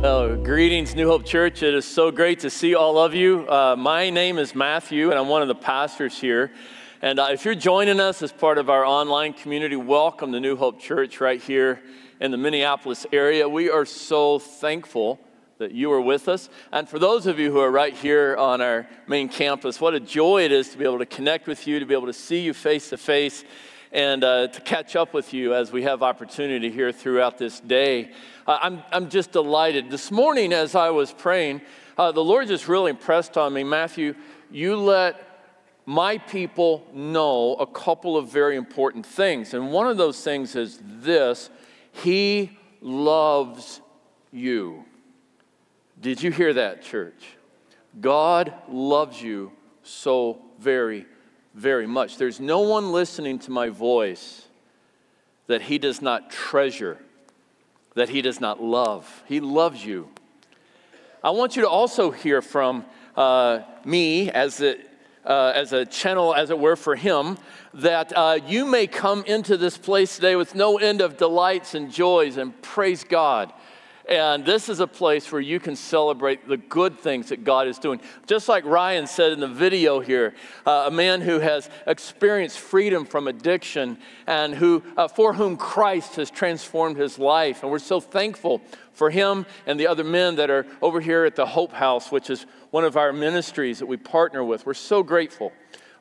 Well, greetings, New Hope Church. It is so great to see all of you. Uh, my name is Matthew, and I'm one of the pastors here. And uh, if you're joining us as part of our online community, welcome to New Hope Church right here in the Minneapolis area. We are so thankful that you are with us. And for those of you who are right here on our main campus, what a joy it is to be able to connect with you, to be able to see you face to face, and uh, to catch up with you as we have opportunity here throughout this day. Uh, I'm, I'm just delighted. This morning, as I was praying, uh, the Lord just really impressed on me Matthew, you let my people know a couple of very important things. And one of those things is this He loves you. Did you hear that, church? God loves you so very, very much. There's no one listening to my voice that He does not treasure that he does not love. He loves you. I want you to also hear from uh, me as a, uh, as a channel, as it were, for him, that uh, you may come into this place today with no end of delights and joys and praise God. And this is a place where you can celebrate the good things that God is doing. Just like Ryan said in the video here, uh, a man who has experienced freedom from addiction and who, uh, for whom Christ has transformed his life. And we're so thankful for him and the other men that are over here at the Hope House, which is one of our ministries that we partner with. We're so grateful.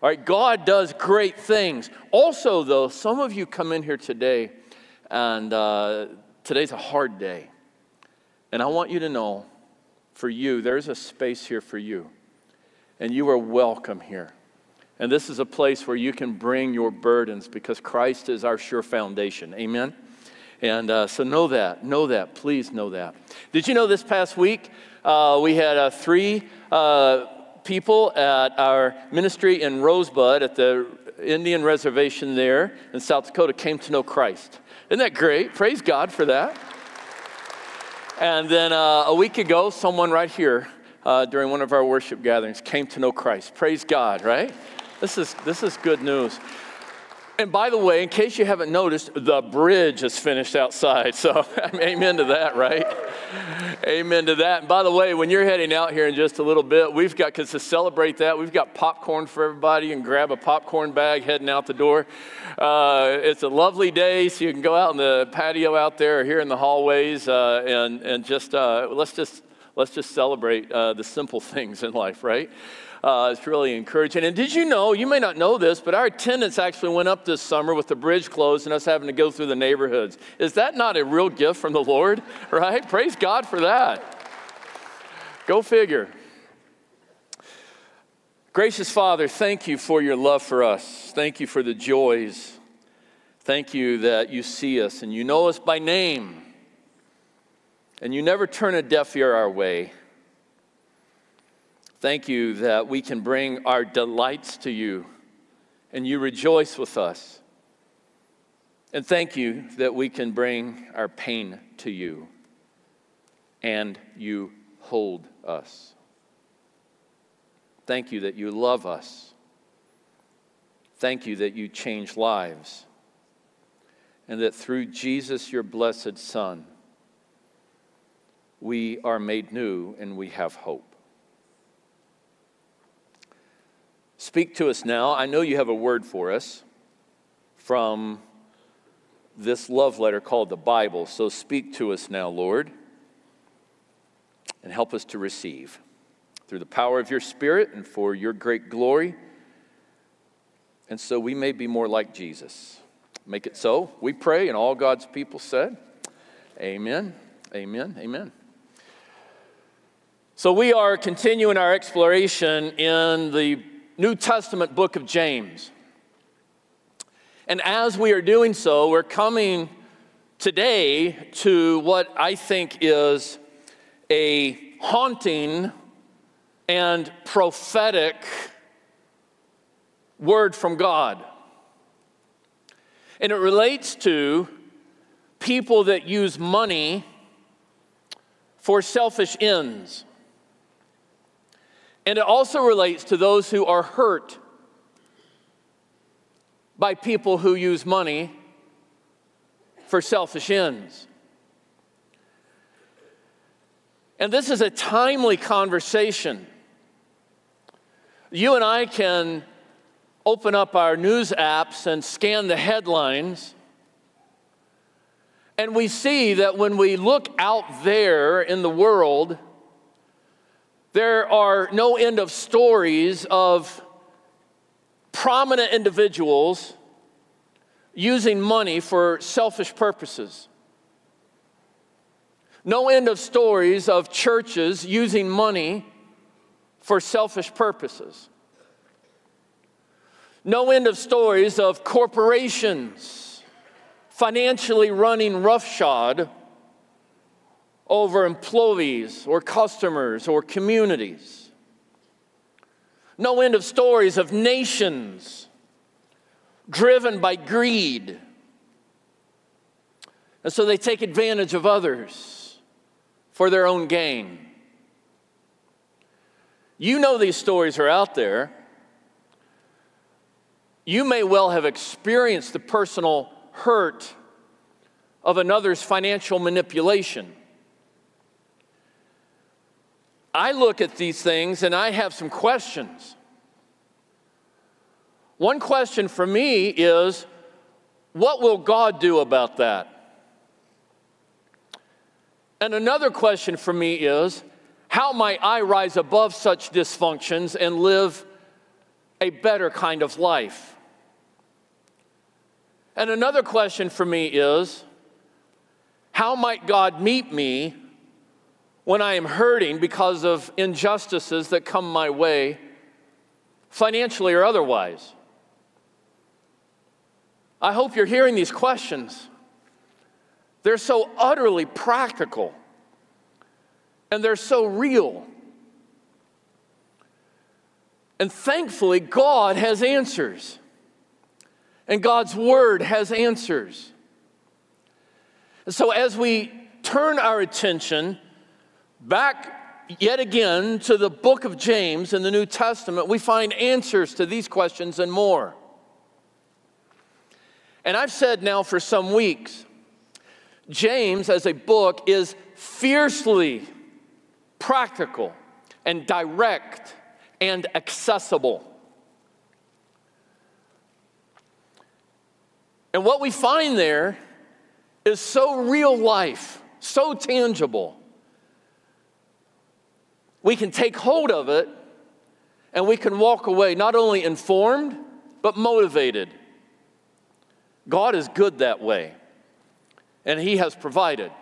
All right, God does great things. Also, though, some of you come in here today, and uh, today's a hard day. And I want you to know for you, there's a space here for you. And you are welcome here. And this is a place where you can bring your burdens because Christ is our sure foundation. Amen? And uh, so know that. Know that. Please know that. Did you know this past week uh, we had uh, three uh, people at our ministry in Rosebud at the Indian reservation there in South Dakota came to know Christ? Isn't that great? Praise God for that. And then uh, a week ago, someone right here uh, during one of our worship gatherings came to know Christ. Praise God, right? This is, this is good news. And by the way, in case you haven't noticed, the bridge is finished outside. So, amen to that, right? amen to that. And by the way, when you're heading out here in just a little bit, we've got, because to celebrate that, we've got popcorn for everybody and grab a popcorn bag heading out the door. Uh, it's a lovely day, so you can go out in the patio out there or here in the hallways uh, and, and just, uh, let's just, let's just celebrate uh, the simple things in life, right? Uh, it's really encouraging. And did you know, you may not know this, but our attendance actually went up this summer with the bridge closed and us having to go through the neighborhoods. Is that not a real gift from the Lord? Right? Praise God for that. Go figure. Gracious Father, thank you for your love for us. Thank you for the joys. Thank you that you see us and you know us by name. And you never turn a deaf ear our way. Thank you that we can bring our delights to you and you rejoice with us. And thank you that we can bring our pain to you and you hold us. Thank you that you love us. Thank you that you change lives. And that through Jesus, your blessed Son, we are made new and we have hope. Speak to us now. I know you have a word for us from this love letter called the Bible. So speak to us now, Lord, and help us to receive through the power of your Spirit and for your great glory. And so we may be more like Jesus. Make it so, we pray, and all God's people said, Amen, amen, amen. So we are continuing our exploration in the New Testament book of James. And as we are doing so, we're coming today to what I think is a haunting and prophetic word from God. And it relates to people that use money for selfish ends. And it also relates to those who are hurt by people who use money for selfish ends. And this is a timely conversation. You and I can open up our news apps and scan the headlines. And we see that when we look out there in the world, there are no end of stories of prominent individuals using money for selfish purposes. No end of stories of churches using money for selfish purposes. No end of stories of corporations financially running roughshod over employees or customers or communities. No end of stories of nations driven by greed. And so they take advantage of others for their own gain. You know these stories are out there. You may well have experienced the personal hurt of another's financial manipulation. I look at these things and I have some questions. One question for me is what will God do about that? And another question for me is how might I rise above such dysfunctions and live a better kind of life? And another question for me is how might God meet me when I am hurting because of injustices that come my way, financially or otherwise? I hope you're hearing these questions. They're so utterly practical and they're so real. And thankfully, God has answers, and God's Word has answers. So, as we turn our attention Back yet again to the book of James in the New Testament, we find answers to these questions and more. And I've said now for some weeks, James as a book is fiercely practical and direct and accessible. And what we find there is so real life, so tangible we can take hold of it and we can walk away not only informed, but motivated. God is good that way, and He has provided.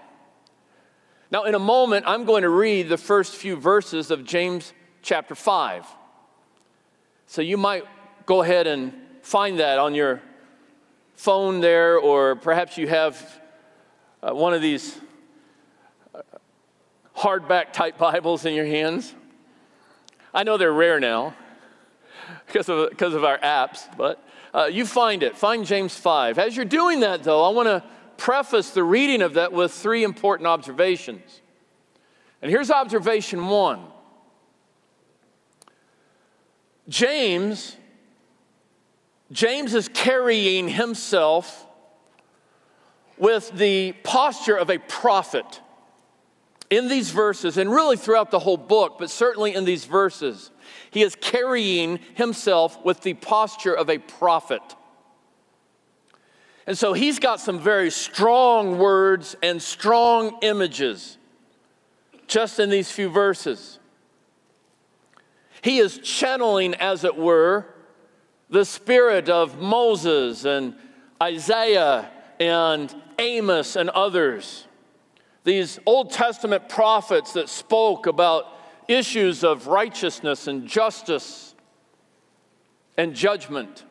Now, in a moment, I'm going to read the first few verses of James chapter 5. So you might go ahead and find that on your phone there, or perhaps you have uh, one of these hardback type Bibles in your hands. I know they're rare now because of, because of our apps, but uh, you find it. Find James 5. As you're doing that, though, I want to preface the reading of that with three important observations. And here's observation one James, James is carrying himself with the posture of a prophet in these verses, and really throughout the whole book, but certainly in these verses, he is carrying himself with the posture of a prophet. And so he's got some very strong words and strong images just in these few verses. He is channeling, as it were, the spirit of Moses and Isaiah and Amos and others these Old Testament prophets that spoke about issues of righteousness and justice and judgment.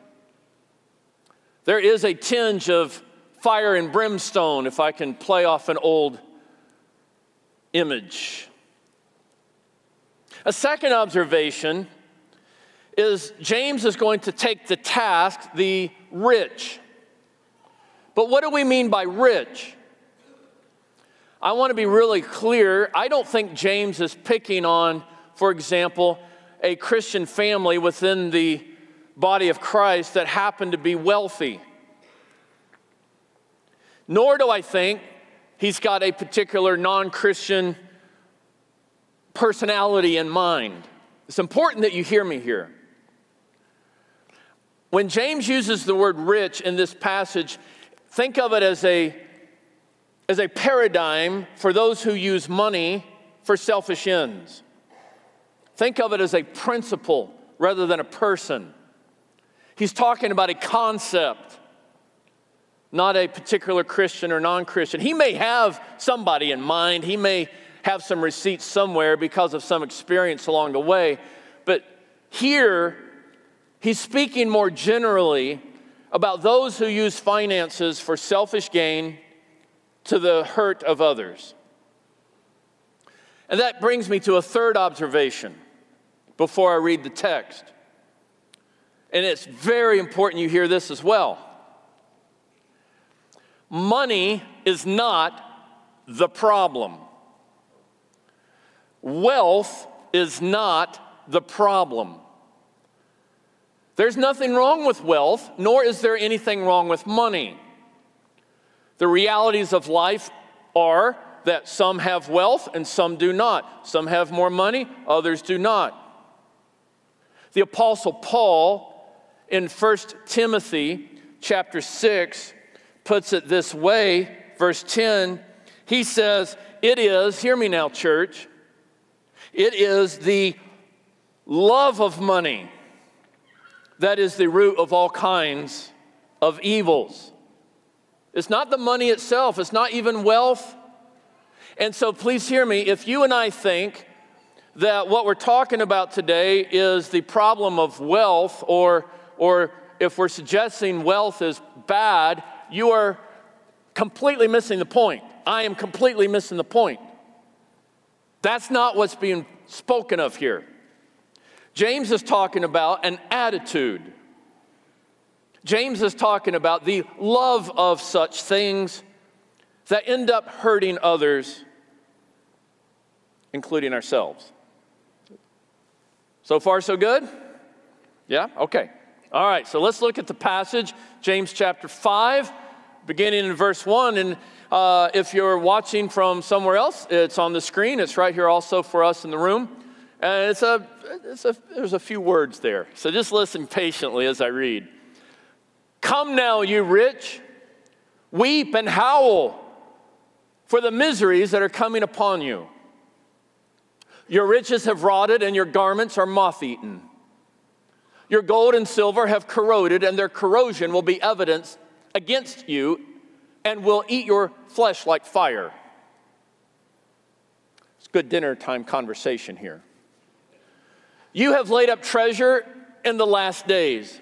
There is a tinge of fire and brimstone, if I can play off an old image. A second observation is James is going to take the task the rich. But what do we mean by rich? I want to be really clear. I don't think James is picking on, for example, a Christian family within the body of Christ that happened to be wealthy. Nor do I think he's got a particular non Christian personality in mind. It's important that you hear me here. When James uses the word rich in this passage, think of it as a, as a paradigm for those who use money for selfish ends. Think of it as a principle rather than a person. He's talking about a concept, not a particular Christian or non Christian. He may have somebody in mind, he may have some receipts somewhere because of some experience along the way, but here he's speaking more generally about those who use finances for selfish gain to the hurt of others. And that brings me to a third observation before I read the text. And it's very important you hear this as well. Money is not the problem. Wealth is not the problem. There's nothing wrong with wealth, nor is there anything wrong with money. The realities of life are that some have wealth and some do not. Some have more money, others do not. The apostle Paul in 1 Timothy chapter 6 puts it this way, verse 10, he says, "It is, hear me now church, it is the love of money that is the root of all kinds of evils." It's not the money itself, it's not even wealth. And so please hear me, if you and I think that what we're talking about today is the problem of wealth, or, or if we're suggesting wealth is bad, you are completely missing the point. I am completely missing the point. That's not what's being spoken of here. James is talking about an attitude. James is talking about the love of such things that end up hurting others, including ourselves. So far, so good? Yeah? Okay. All right, so let's look at the passage, James chapter 5, beginning in verse 1. And uh, if you're watching from somewhere else, it's on the screen. It's right here also for us in the room. And it's a, it's a, there's a few words there. So just listen patiently as I read. Come now, you rich, weep and howl for the miseries that are coming upon you. Your riches have rotted, and your garments are moth eaten. Your gold and silver have corroded, and their corrosion will be evidence against you and will eat your flesh like fire. It's good dinner time conversation here. You have laid up treasure in the last days.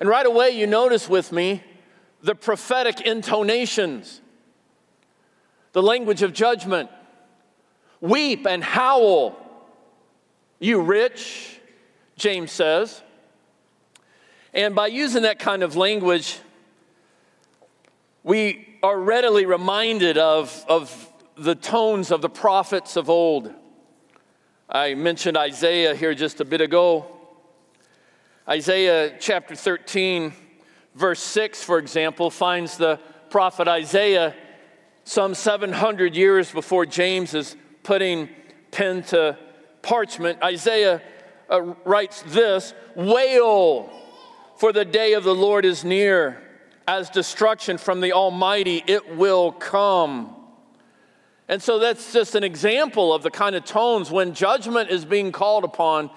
And right away, you notice with me the prophetic intonations, the language of judgment. Weep and howl, you rich, James says. And by using that kind of language, we are readily reminded of, of the tones of the prophets of old. I mentioned Isaiah here just a bit ago. Isaiah chapter 13, verse 6, for example, finds the prophet Isaiah some 700 years before James is putting pen to parchment. Isaiah uh, writes this Wail, for the day of the Lord is near. As destruction from the Almighty, it will come. And so that's just an example of the kind of tones when judgment is being called upon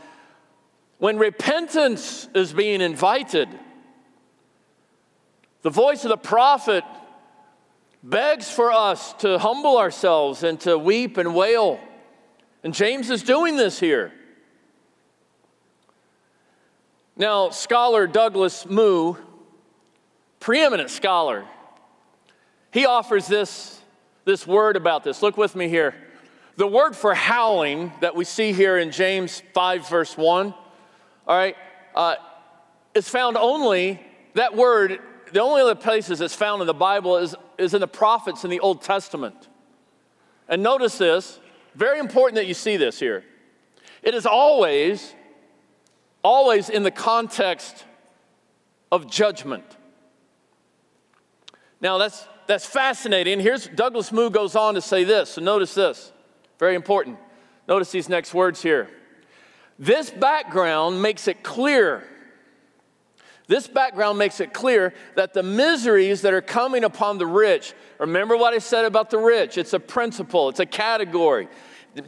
when repentance is being invited, the voice of the prophet begs for us to humble ourselves and to weep and wail. And James is doing this here. Now, scholar Douglas Moo, preeminent scholar, he offers this, this word about this. Look with me here. the word for howling that we see here in James 5, verse 1, all right, uh, is found only, that word, the only other places it's found in the Bible is, is in the prophets in the Old Testament. And notice this, very important that you see this here. It is always, always in the context of judgment. Now that's that's fascinating. Here's Douglas Moo goes on to say this. So notice this. Very important. Notice these next words here. This background makes it clear. This background makes it clear that the miseries that are coming upon the rich, remember what I said about the rich? It's a principle, it's a category.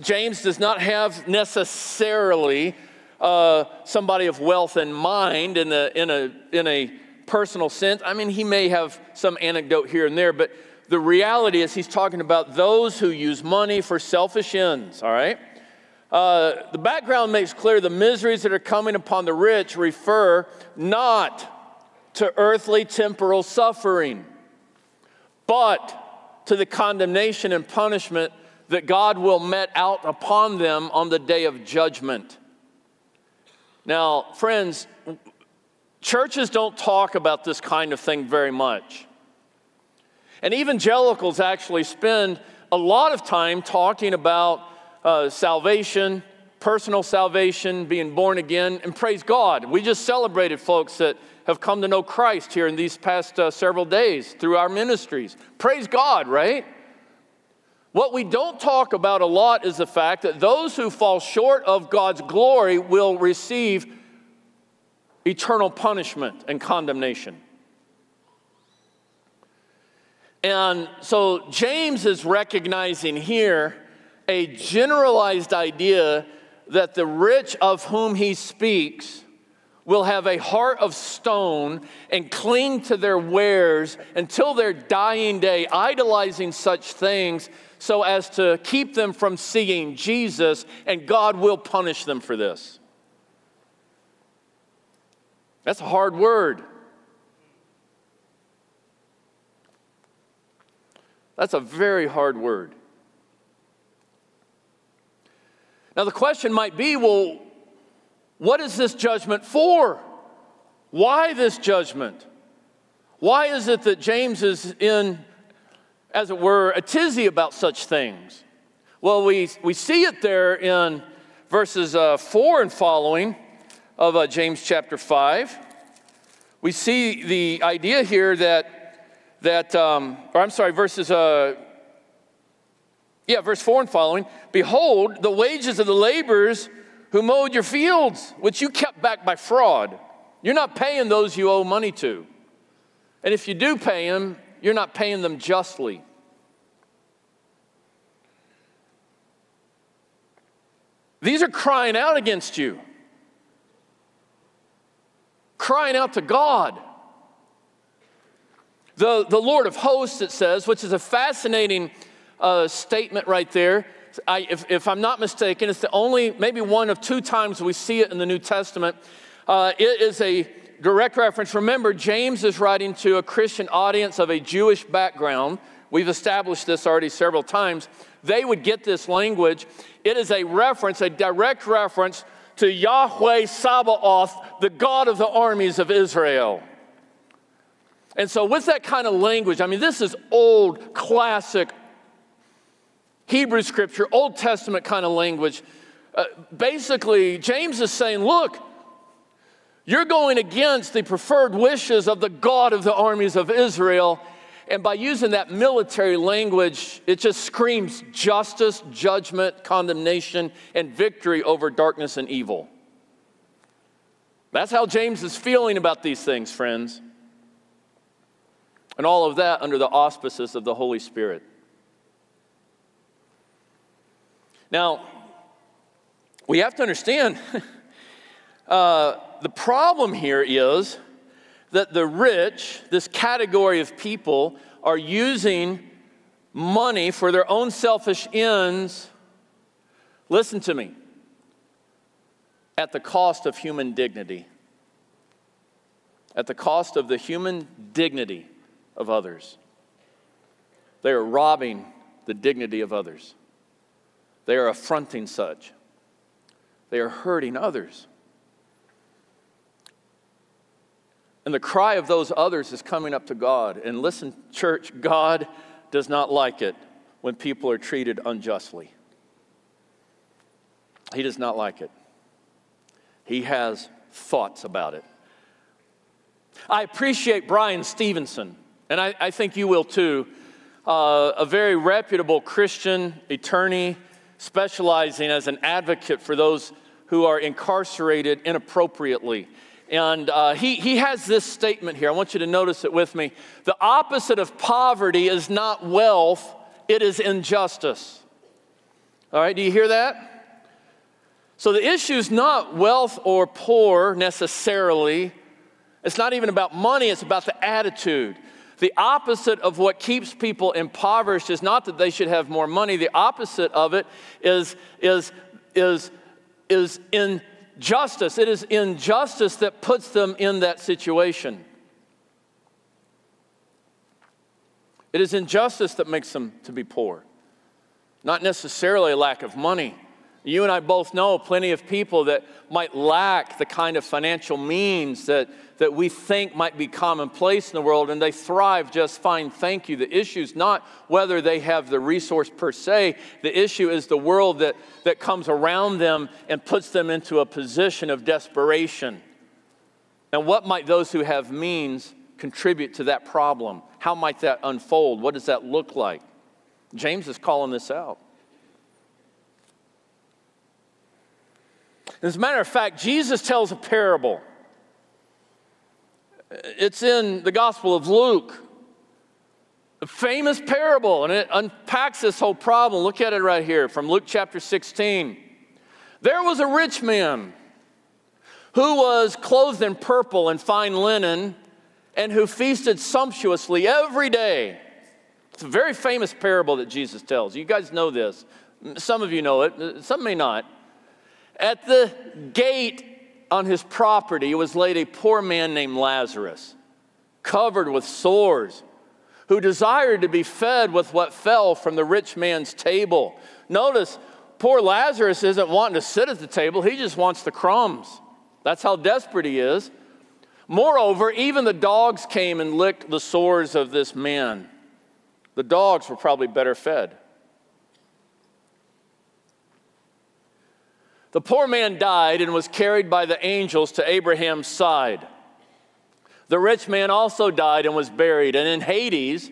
James does not have necessarily uh, somebody of wealth in mind in a, in a, in a personal sense. I mean, he may have some anecdote here and there, but the reality is he's talking about those who use money for selfish ends, all right? Uh, the background makes clear the miseries that are coming upon the rich refer not to earthly temporal suffering, but to the condemnation and punishment that God will met out upon them on the day of judgment. Now, friends, Churches don't talk about this kind of thing very much. And evangelicals actually spend a lot of time talking about uh, salvation, personal salvation, being born again, and praise God. We just celebrated folks that have come to know Christ here in these past uh, several days through our ministries. Praise God, right? What we don't talk about a lot is the fact that those who fall short of God's glory will receive eternal punishment and condemnation. And so James is recognizing here a generalized idea that the rich of whom he speaks will have a heart of stone and cling to their wares until their dying day, idolizing such things so as to keep them from seeing Jesus, and God will punish them for this. That's a hard word. That's a very hard word. Now, the question might be well, what is this judgment for? Why this judgment? Why is it that James is in, as it were, a tizzy about such things? Well, we, we see it there in verses uh, 4 and following of uh, James chapter 5, we see the idea here that, that um, or I'm sorry, verses, uh, yeah, verse 4 and following. Behold, the wages of the laborers who mowed your fields, which you kept back by fraud. You're not paying those you owe money to. And if you do pay them, you're not paying them justly. These are crying out against you crying out to God. The, the Lord of hosts, it says, which is a fascinating uh, statement right there. I, if, if, I'm not mistaken, it's the only, maybe one of two times we see it in the New Testament. Uh, it is a direct reference. Remember, James is writing to a Christian audience of a Jewish background. We've established this already several times. They would get this language. It is a reference, a direct reference to Yahweh Sabaoth, the God of the armies of Israel. And so, with that kind of language, I mean, this is old, classic Hebrew scripture, Old Testament kind of language. Uh, basically, James is saying, look, you're going against the preferred wishes of the God of the armies of Israel, and by using that military language, it just screams justice, judgment, condemnation, and victory over darkness and evil. That's how James is feeling about these things, friends. And all of that under the auspices of the Holy Spirit. Now, we have to understand uh, the problem here is that the rich, this category of people, are using money for their own selfish ends. Listen to me at the cost of human dignity, at the cost of the human dignity of others. They are robbing the dignity of others. They are affronting such. They are hurting others. And the cry of those others is coming up to God. And listen, church, God does not like it when people are treated unjustly. He does not like it. He has thoughts about it. I appreciate Bryan Stevenson, and I, I think you will too, uh, a very reputable Christian attorney specializing as an advocate for those who are incarcerated inappropriately. And uh, he, he has this statement here. I want you to notice it with me. The opposite of poverty is not wealth, it is injustice. All right, do you hear that? So the issue is not wealth or poor necessarily. It's not even about money, it's about the attitude. The opposite of what keeps people impoverished is not that they should have more money. The opposite of it is, is, is, is injustice. It is injustice that puts them in that situation. It is injustice that makes them to be poor, not necessarily a lack of money. You and I both know plenty of people that might lack the kind of financial means that, that we think might be commonplace in the world, and they thrive just fine, thank you. The issue is not whether they have the resource per se, the issue is the world that, that comes around them and puts them into a position of desperation. And what might those who have means contribute to that problem? How might that unfold? What does that look like? James is calling this out. As a matter of fact, Jesus tells a parable. It's in the Gospel of Luke, a famous parable, and it unpacks this whole problem. Look at it right here from Luke chapter 16. There was a rich man who was clothed in purple and fine linen and who feasted sumptuously every day. It's a very famous parable that Jesus tells. You guys know this. Some of you know it, some may not. At the gate on his property was laid a poor man named Lazarus, covered with sores, who desired to be fed with what fell from the rich man's table. Notice, poor Lazarus isn't wanting to sit at the table, he just wants the crumbs. That's how desperate he is. Moreover, even the dogs came and licked the sores of this man. The dogs were probably better fed. The poor man died and was carried by the angels to Abraham's side. The rich man also died and was buried. And in Hades,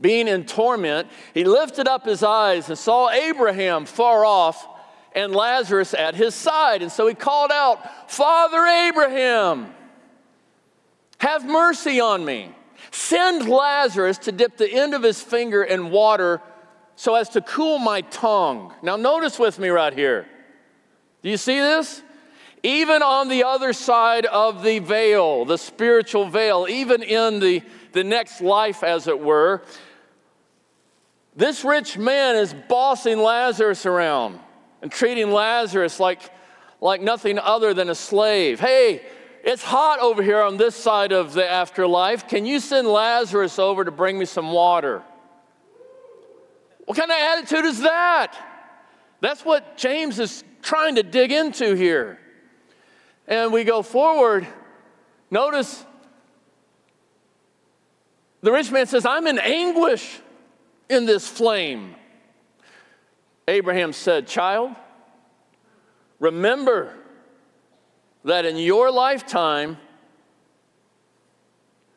being in torment, he lifted up his eyes and saw Abraham far off and Lazarus at his side. And so he called out, Father Abraham, have mercy on me. Send Lazarus to dip the end of his finger in water so as to cool my tongue. Now, notice with me right here. Do you see this? Even on the other side of the veil, the spiritual veil, even in the, the next life, as it were, this rich man is bossing Lazarus around and treating Lazarus like, like nothing other than a slave. Hey, it's hot over here on this side of the afterlife. Can you send Lazarus over to bring me some water? What kind of attitude is that? That's what James is trying to dig into here. And we go forward. Notice the rich man says, I'm in anguish in this flame. Abraham said, Child, remember that in your lifetime,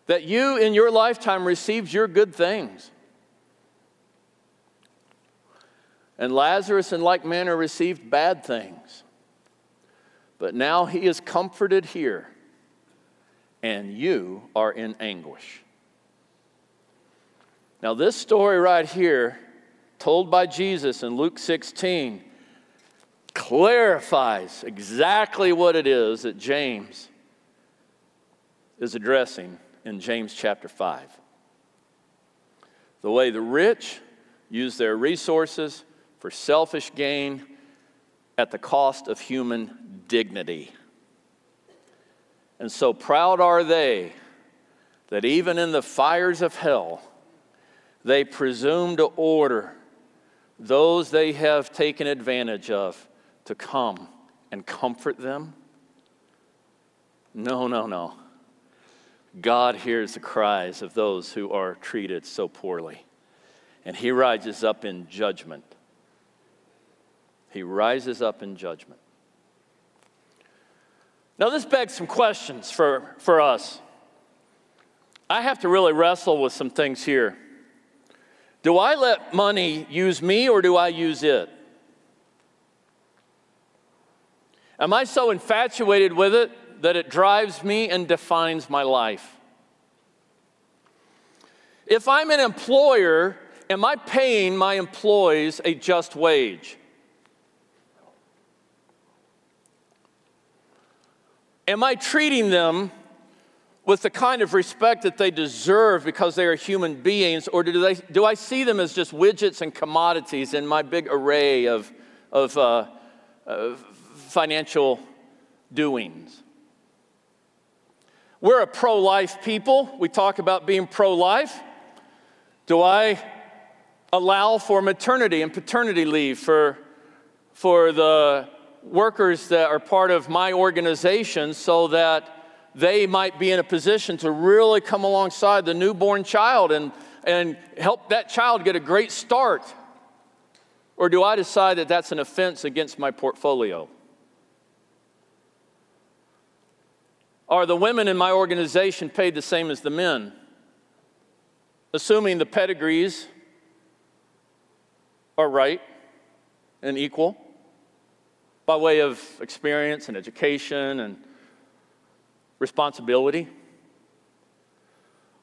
that you in your lifetime received your good things. And Lazarus, in like manner, received bad things. But now he is comforted here, and you are in anguish. Now, this story right here, told by Jesus in Luke 16, clarifies exactly what it is that James is addressing in James chapter 5. The way the rich use their resources for selfish gain at the cost of human dignity. And so proud are they that even in the fires of hell, they presume to order those they have taken advantage of to come and comfort them? No, no, no. God hears the cries of those who are treated so poorly, and He rises up in judgment. He rises up in judgment. Now, this begs some questions for, for us. I have to really wrestle with some things here. Do I let money use me or do I use it? Am I so infatuated with it that it drives me and defines my life? If I'm an employer, am I paying my employees a just wage? Am I treating them with the kind of respect that they deserve because they are human beings, or do, they, do I see them as just widgets and commodities in my big array of, of uh, financial doings? We're a pro life people. We talk about being pro life. Do I allow for maternity and paternity leave for, for the workers that are part of my organization so that they might be in a position to really come alongside the newborn child and, and help that child get a great start? Or do I decide that that's an offense against my portfolio? Are the women in my organization paid the same as the men? Assuming the pedigrees are right and equal by way of experience and education and responsibility?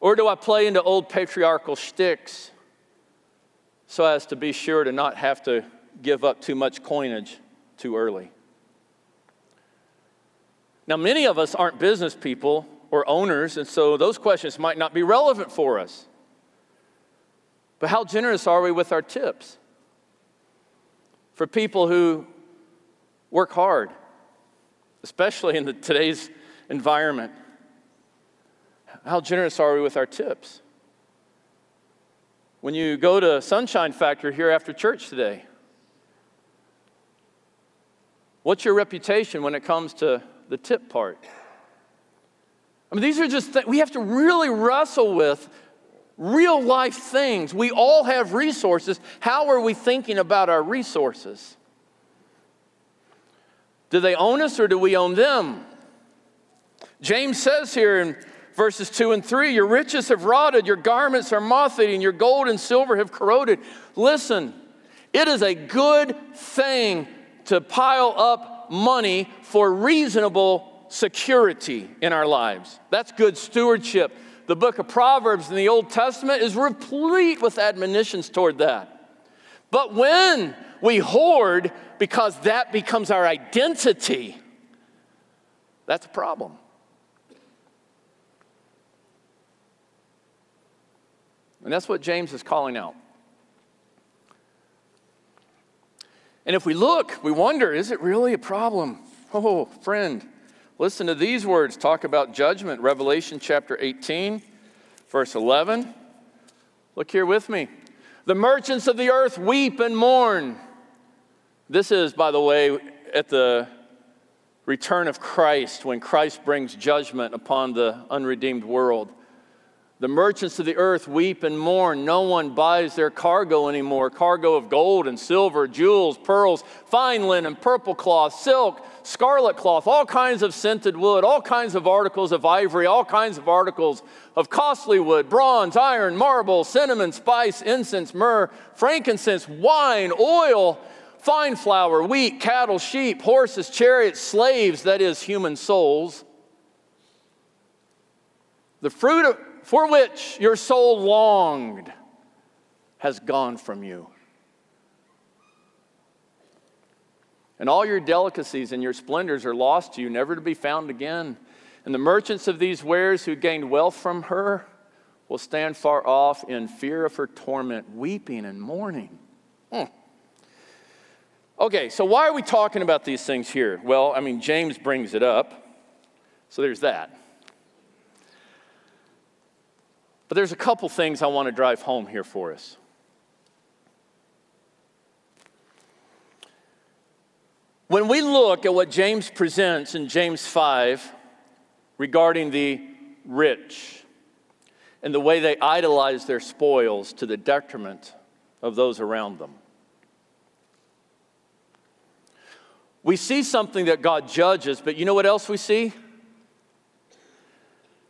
Or do I play into old patriarchal shticks so as to be sure to not have to give up too much coinage too early? Now, many of us aren't business people or owners, and so those questions might not be relevant for us. But how generous are we with our tips? For people who work hard, especially in the, today's environment. How generous are we with our tips? When you go to Sunshine Factor here after church today, what's your reputation when it comes to the tip part? I mean, these are just th- we have to really wrestle with real life things. We all have resources. How are we thinking about our resources? Do they own us or do we own them? James says here in verses 2 and 3 Your riches have rotted, your garments are moth eaten, your gold and silver have corroded. Listen, it is a good thing to pile up money for reasonable security in our lives. That's good stewardship. The book of Proverbs in the Old Testament is replete with admonitions toward that. But when we hoard because that becomes our identity, that's a problem. And that's what James is calling out. And if we look, we wonder is it really a problem? Oh, friend, listen to these words talk about judgment. Revelation chapter 18, verse 11. Look here with me. The merchants of the earth weep and mourn. This is, by the way, at the return of Christ, when Christ brings judgment upon the unredeemed world. The merchants of the earth weep and mourn. No one buys their cargo anymore cargo of gold and silver, jewels, pearls, fine linen, purple cloth, silk, scarlet cloth, all kinds of scented wood, all kinds of articles of ivory, all kinds of articles of costly wood, bronze, iron, marble, cinnamon, spice, incense, myrrh, frankincense, wine, oil, fine flour, wheat, cattle, sheep, horses, chariots, slaves, that is, human souls. The fruit of, for which your soul longed has gone from you. And all your delicacies and your splendors are lost to you, never to be found again. And the merchants of these wares who gained wealth from her will stand far off in fear of her torment, weeping and mourning. Hmm. Okay, so why are we talking about these things here? Well, I mean, James brings it up, so there's that. But there's a couple things I want to drive home here for us. When we look at what James presents in James 5 regarding the rich and the way they idolize their spoils to the detriment of those around them, we see something that God judges, but you know what else we see?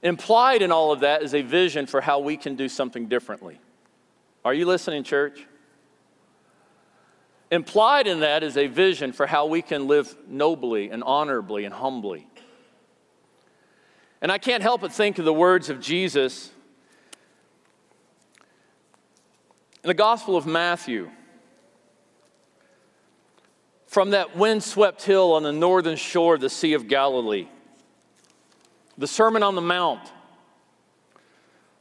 Implied in all of that is a vision for how we can do something differently. Are you listening, church? Implied in that is a vision for how we can live nobly and honorably and humbly. And I can't help but think of the words of Jesus in the Gospel of Matthew. From that windswept hill on the northern shore of the Sea of Galilee, the Sermon on the Mount,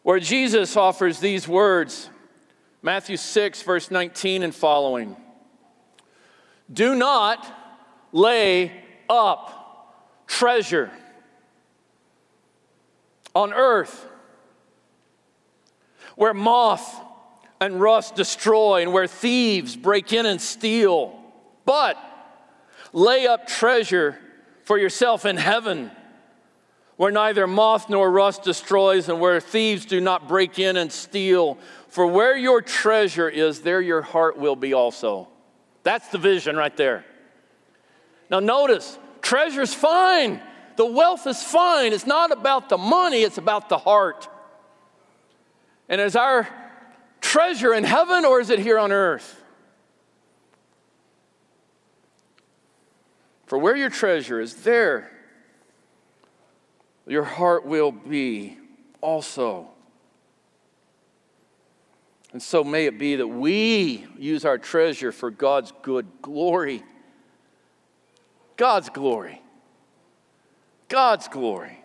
where Jesus offers these words Matthew 6, verse 19 and following. Do not lay up treasure on earth where moth and rust destroy and where thieves break in and steal, but lay up treasure for yourself in heaven where neither moth nor rust destroys and where thieves do not break in and steal. For where your treasure is, there your heart will be also. That's the vision right there. Now, notice treasure's fine, the wealth is fine. It's not about the money, it's about the heart. And is our treasure in heaven or is it here on earth? For where your treasure is, there your heart will be also. And so may it be that we use our treasure for God's good glory. God's glory. God's glory.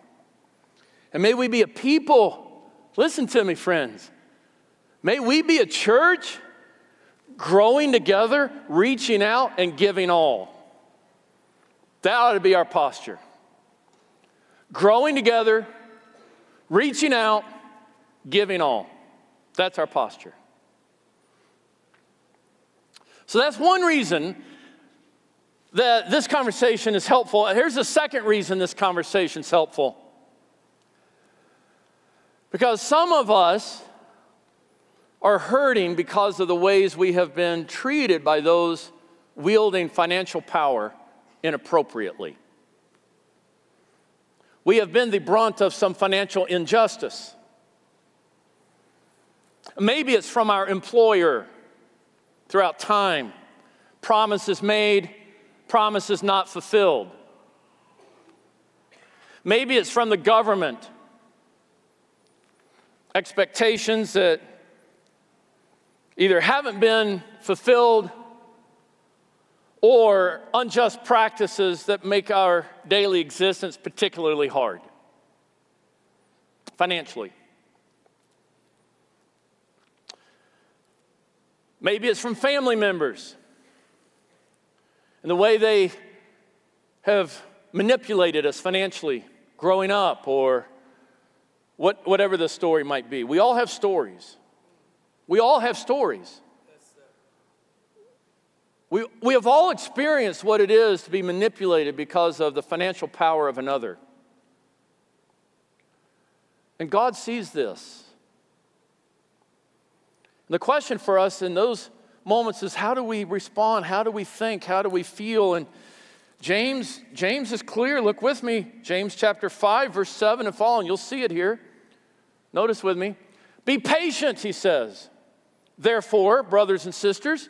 And may we be a people, listen to me, friends. May we be a church growing together, reaching out, and giving all. That ought to be our posture. Growing together, reaching out, giving all. That's our posture. So that's one reason that this conversation is helpful. Here's the second reason this conversation is helpful. Because some of us are hurting because of the ways we have been treated by those wielding financial power inappropriately. We have been the brunt of some financial injustice. Maybe it's from our employer throughout time. Promises made, promises not fulfilled. Maybe it's from the government. Expectations that either haven't been fulfilled or unjust practices that make our daily existence particularly hard financially. Maybe it's from family members and the way they have manipulated us financially growing up or what, whatever the story might be. We all have stories. We all have stories. We, we have all experienced what it is to be manipulated because of the financial power of another. And God sees this. The question for us in those moments is how do we respond? How do we think? How do we feel? And James, James is clear. Look with me. James chapter 5, verse 7 and following. You'll see it here. Notice with me. Be patient, he says. Therefore, brothers and sisters,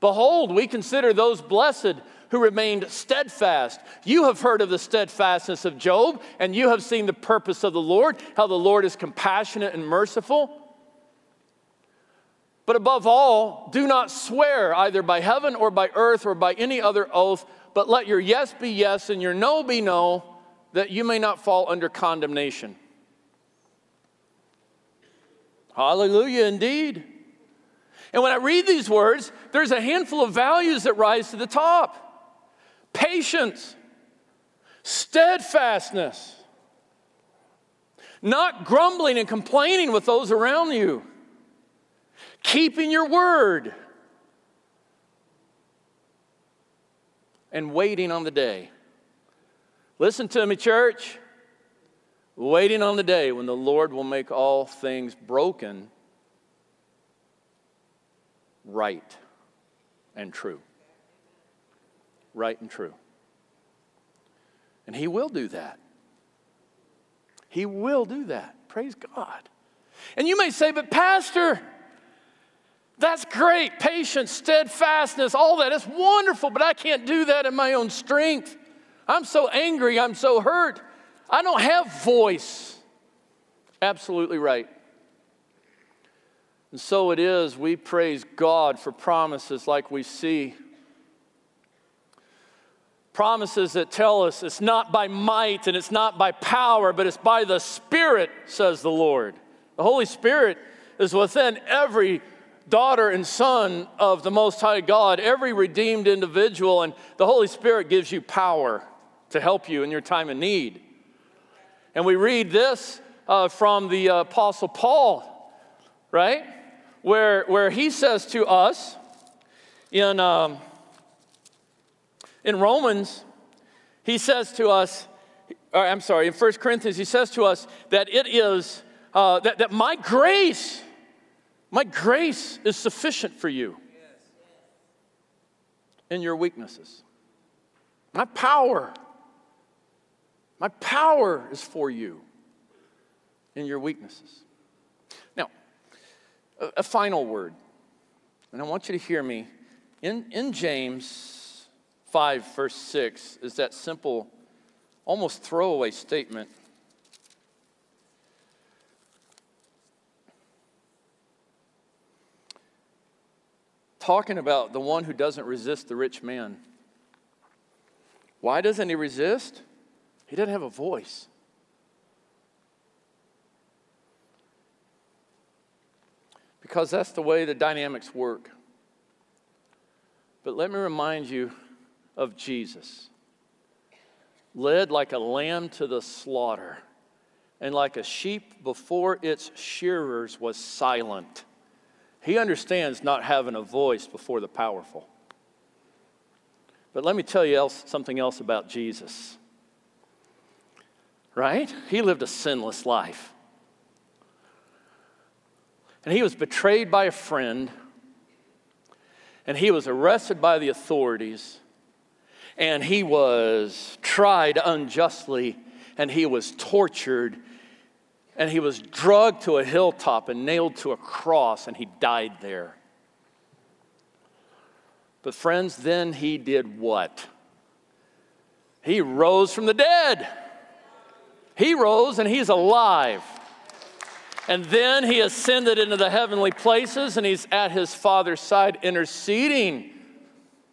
Behold, we consider those blessed who remained steadfast. You have heard of the steadfastness of Job, and you have seen the purpose of the Lord, how the Lord is compassionate and merciful. But above all, do not swear either by heaven or by earth or by any other oath, but let your yes be yes and your no be no, that you may not fall under condemnation. Hallelujah, indeed. And when I read these words, there's a handful of values that rise to the top patience, steadfastness, not grumbling and complaining with those around you, keeping your word, and waiting on the day. Listen to me, church. Waiting on the day when the Lord will make all things broken right and true. Right and true. And He will do that. He will do that. Praise God. And you may say, but Pastor, that's great. Patience, steadfastness, all that is wonderful, but I can't do that in my own strength. I'm so angry. I'm so hurt. I don't have voice. Absolutely right. And so it is, we praise God for promises like we see. Promises that tell us it's not by might and it's not by power, but it's by the Spirit, says the Lord. The Holy Spirit is within every daughter and son of the Most High God, every redeemed individual, and the Holy Spirit gives you power to help you in your time of need. And we read this uh, from the uh, Apostle Paul, right? Where, where he says to us in, um, in Romans, he says to us, or I'm sorry, in 1 Corinthians, he says to us that it is, uh, that, that my grace, my grace is sufficient for you in your weaknesses. My power, my power is for you in your weaknesses a, a final word, and I want you to hear me. In, in James 5, verse 6, is that simple, almost throwaway statement. Talking about the one who doesn't resist the rich man. Why doesn't he resist? He doesn't have a voice. Because that's the way the dynamics work. But let me remind you of Jesus, led like a lamb to the slaughter, and like a sheep before its shearers was silent. He understands not having a voice before the powerful. But let me tell you else, something else about Jesus. Right? He lived a sinless life. And he was betrayed by a friend, and he was arrested by the authorities, and he was tried unjustly, and he was tortured, and he was drugged to a hilltop and nailed to a cross, and he died there. But, friends, then he did what? He rose from the dead. He rose and he's alive. And then he ascended into the heavenly places and he's at his Father's side interceding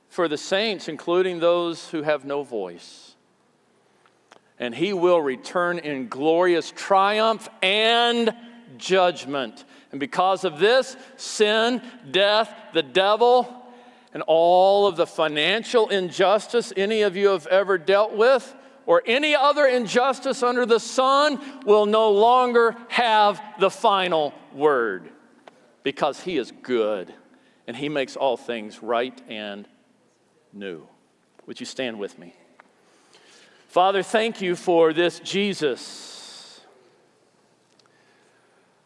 for the saints, including those who have no voice. And he will return in glorious triumph and judgment. And because of this, sin, death, the devil, and all of the financial injustice any of you have ever dealt with or any other injustice under the sun will no longer have the final word because he is good and he makes all things right and new. Would you stand with me? Father, thank you for this Jesus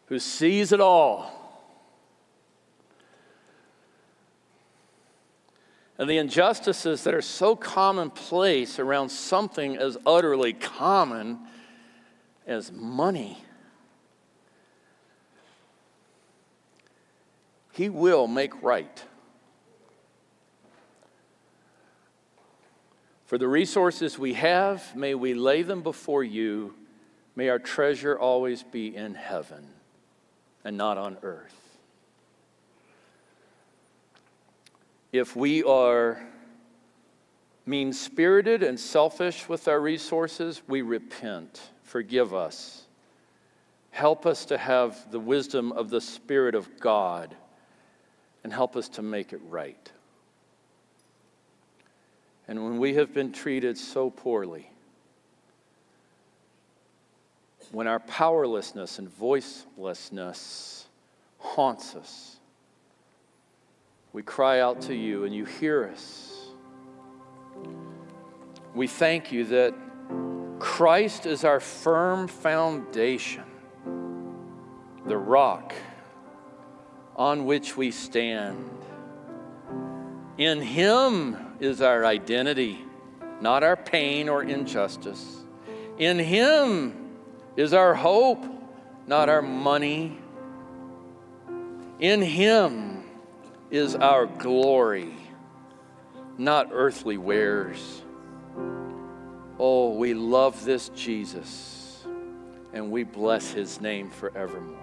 who sees it all and the injustices that are so commonplace around something as utterly common as money. He will make right. For the resources we have, may we lay them before you. May our treasure always be in heaven and not on earth. If we are mean spirited and selfish with our resources, we repent. Forgive us. Help us to have the wisdom of the Spirit of God and help us to make it right. And when we have been treated so poorly, when our powerlessness and voicelessness haunts us, we cry out to you and you hear us. We thank you that Christ is our firm foundation, the rock on which we stand. In Him is our identity, not our pain or injustice. In Him is our hope, not our money. In Him is our glory, not earthly wares. Oh, we love this Jesus, and we bless His name forevermore.